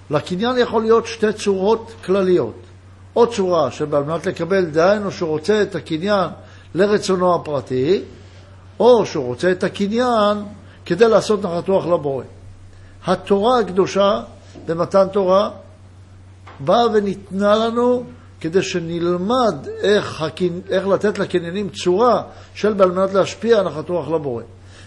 S1: לקניין יכול להיות שתי צורות כלליות. או צורה שעל מנת לקבל, דהיינו שהוא רוצה את הקניין לרצונו הפרטי, או שהוא רוצה את הקניין כדי לעשות נחת רוח לבורא. התורה הקדושה במתן תורה באה וניתנה לנו כדי שנלמד איך, הקנ... איך לתת לקניינים צורה של על מנת להשפיע נחת רוח לבורא.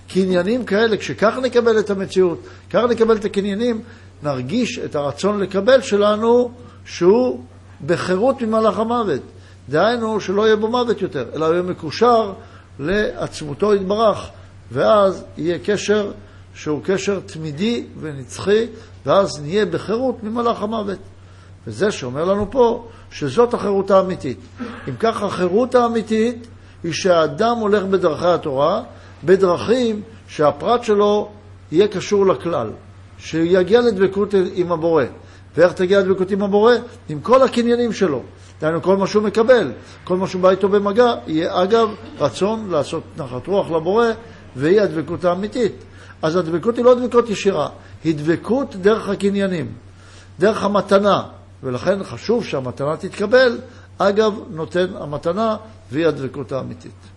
S1: קניינים כאלה, כשכך נקבל את המציאות, כך נקבל את הקניינים, נרגיש את הרצון לקבל שלנו שהוא בחירות ממלאך המוות. דהיינו שלא יהיה בו מוות יותר, אלא יהיה מקושר לעצמותו יתברך, ואז יהיה קשר שהוא קשר תמידי ונצחי, ואז נהיה בחירות ממלאך המוות. וזה שאומר לנו פה שזאת החירות האמיתית. אם כך, החירות האמיתית היא שהאדם הולך בדרכי התורה, בדרכים שהפרט שלו יהיה קשור לכלל, שיגיע לדבקות עם הבורא. ואיך תגיע לדבקות עם הבורא? עם כל הקניינים שלו. דהיינו, כל מה שהוא מקבל, כל מה שהוא בא איתו במגע, יהיה אגב רצון לעשות נחת רוח לבורא, והיא הדבקות האמיתית. אז הדבקות היא לא דבקות ישירה, היא דבקות דרך הקניינים, דרך המתנה, ולכן חשוב שהמתנה תתקבל, אגב, נותן המתנה, והיא הדבקות האמיתית.